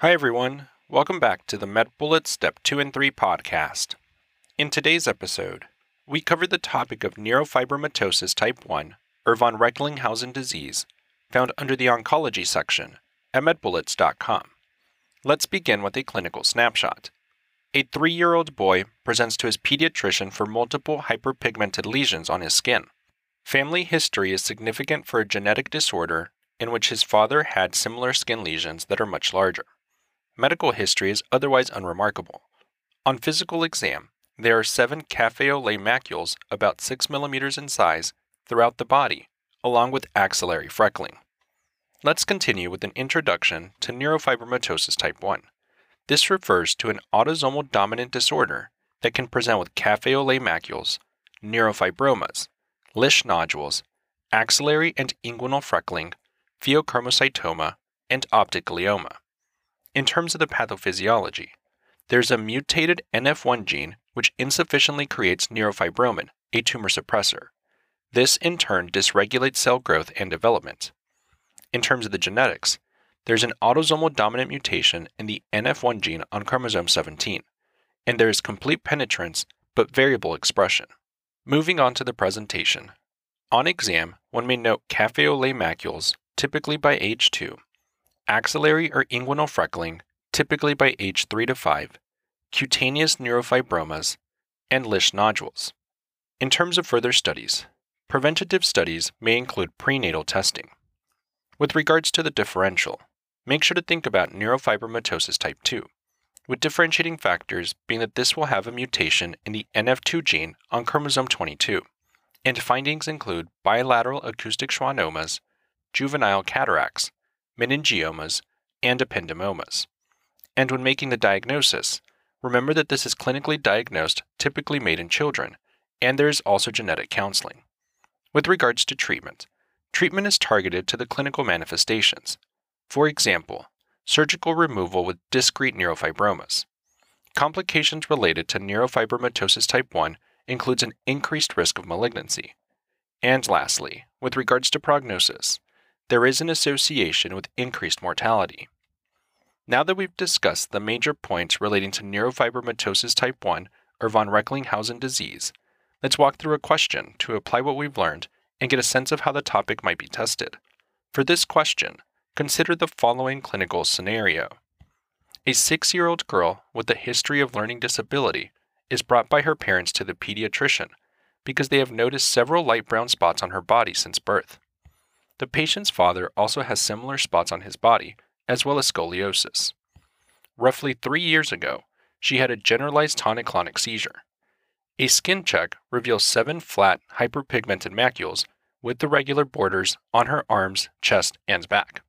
Hi, everyone. Welcome back to the MedBullet Step 2 and 3 podcast. In today's episode, we cover the topic of neurofibromatosis type 1, or von Recklinghausen disease, found under the oncology section at medbullets.com. Let's begin with a clinical snapshot. A three year old boy presents to his pediatrician for multiple hyperpigmented lesions on his skin. Family history is significant for a genetic disorder in which his father had similar skin lesions that are much larger. Medical history is otherwise unremarkable. On physical exam, there are seven cafe au lait macules about 6 mm in size throughout the body, along with axillary freckling. Let's continue with an introduction to neurofibromatosis type 1. This refers to an autosomal dominant disorder that can present with cafe au lait macules, neurofibromas, Lisch nodules, axillary and inguinal freckling, pheochromocytoma, and optic glioma. In terms of the pathophysiology, there's a mutated NF1 gene which insufficiently creates neurofibromin, a tumor suppressor. This in turn dysregulates cell growth and development. In terms of the genetics, there's an autosomal dominant mutation in the NF1 gene on chromosome 17, and there is complete penetrance but variable expression. Moving on to the presentation. On exam, one may note cafe au lait macules, typically by age 2, axillary or inguinal freckling, typically by age 3 to 5, cutaneous neurofibromas, and Lisch nodules. In terms of further studies, preventative studies may include prenatal testing. With regards to the differential, make sure to think about neurofibromatosis type 2, with differentiating factors being that this will have a mutation in the NF2 gene on chromosome 22, and findings include bilateral acoustic schwannomas, juvenile cataracts, meningiomas, and ependymomas. And when making the diagnosis, remember that this is clinically diagnosed, typically made in children, and there is also genetic counseling. With regards to treatment, treatment is targeted to the clinical manifestations, for example, surgical removal with discrete neurofibromas. Complications related to neurofibromatosis type 1 includes an increased risk of malignancy. And lastly, with regards to prognosis, there is an association with increased mortality. Now that we've discussed the major points relating to neurofibromatosis type 1 or von Recklinghausen disease, let's walk through a question to apply what we've learned and get a sense of how the topic might be tested. For this question, Consider the following clinical scenario. A six year old girl with a history of learning disability is brought by her parents to the pediatrician because they have noticed several light brown spots on her body since birth. The patient's father also has similar spots on his body, as well as scoliosis. Roughly three years ago, she had a generalized tonic clonic seizure. A skin check reveals seven flat, hyperpigmented macules with irregular borders on her arms, chest, and back.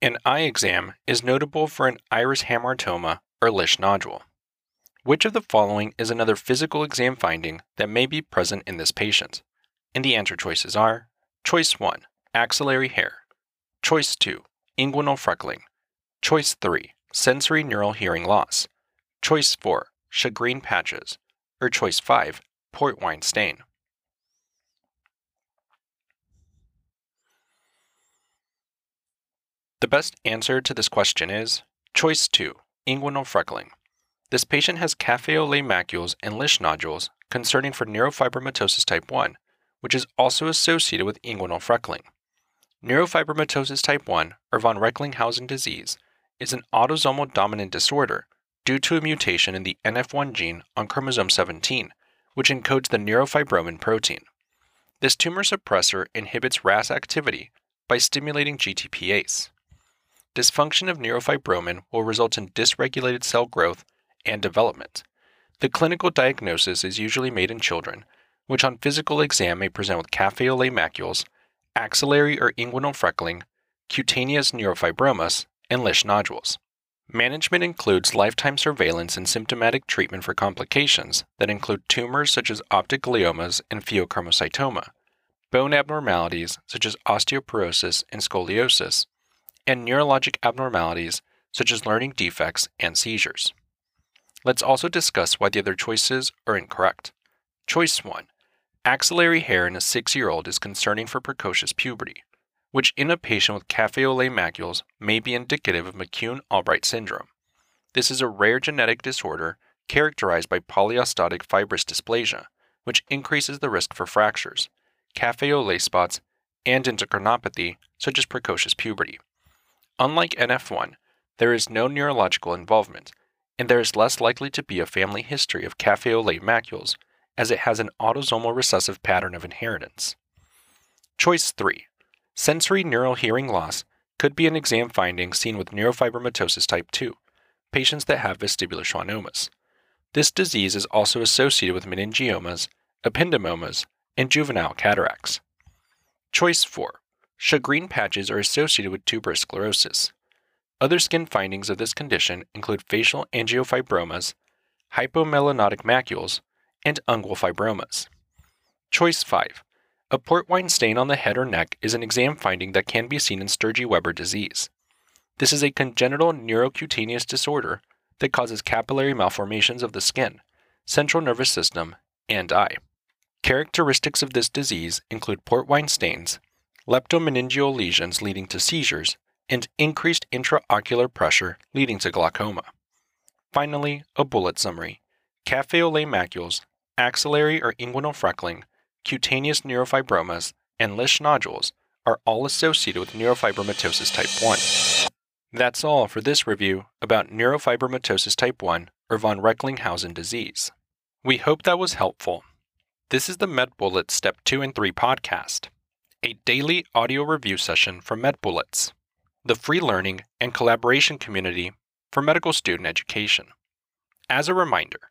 An eye exam is notable for an iris hamartoma or Lisch nodule. Which of the following is another physical exam finding that may be present in this patient? And the answer choices are Choice 1, axillary hair. Choice 2, inguinal freckling. Choice 3, sensorineural hearing loss. Choice 4, shagreen patches. Or choice 5, port wine stain. The best answer to this question is choice 2, inguinal freckling. This patient has cafe au lait macules and Lisch nodules concerning for neurofibromatosis type 1, which is also associated with inguinal freckling. Neurofibromatosis type 1, or von Recklinghausen disease, is an autosomal dominant disorder due to a mutation in the NF1 gene on chromosome 17, which encodes the neurofibromin protein. This tumor suppressor inhibits RAS activity by stimulating GTPase. Dysfunction of neurofibromin will result in dysregulated cell growth and development. The clinical diagnosis is usually made in children, which on physical exam may present with cafe au lait macules, axillary or inguinal freckling, cutaneous neurofibromas, and Lisch nodules. Management includes lifetime surveillance and symptomatic treatment for complications that include tumors such as optic gliomas and pheochromocytoma, bone abnormalities such as osteoporosis and scoliosis, and neurologic abnormalities such as learning defects and seizures. Let's also discuss why the other choices are incorrect. Choice 1 Axillary hair in a 6 year old is concerning for precocious puberty. which in a patient with cafe au lait macules may be indicative of McCune Albright syndrome. This is a rare genetic disorder characterized by polyostotic fibrous dysplasia, which increases the risk for fractures, cafe au lait spots, and endocrinopathy, such as precocious puberty. Unlike NF1, there is no neurological involvement, and there is less likely to be a family history of cafe au lait macules, as it has an autosomal recessive pattern of inheritance. Choice 3 Sensorineural hearing loss could be an exam finding seen with neurofibromatosis type 2, patients that have vestibular schwannomas. This disease is also associated with meningiomas, ependymomas, and juvenile cataracts. Choice 4 Shagreen patches are associated with tuberous sclerosis. Other skin findings of this condition include facial angiofibromas, hypomelanotic macules, and ungual fibromas. Choice 5. A port wine stain on the head or neck is an exam finding that can be seen in Sturge Weber disease. This is a congenital neurocutaneous disorder that causes capillary malformations of the skin, central nervous system, and eye. Characteristics of this disease include port wine stains, leptomeningeal lesions leading to seizures, and increased intraocular pressure leading to glaucoma. Finally, a bullet summary. Cafe au lait macules, axillary or inguinal freckling, cutaneous neurofibromas, and Lisch nodules are all associated with neurofibromatosis type 1. That's all for this review about neurofibromatosis type 1 or von Recklinghausen disease. We hope that was helpful. This is the MedBullets Step 2 and 3 podcast, a daily audio review session from MedBullets the free learning and collaboration community for medical student education. As a reminder,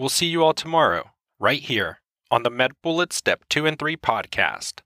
We'll see you all tomorrow, right here on the MedBullet Step 2 and 3 podcast.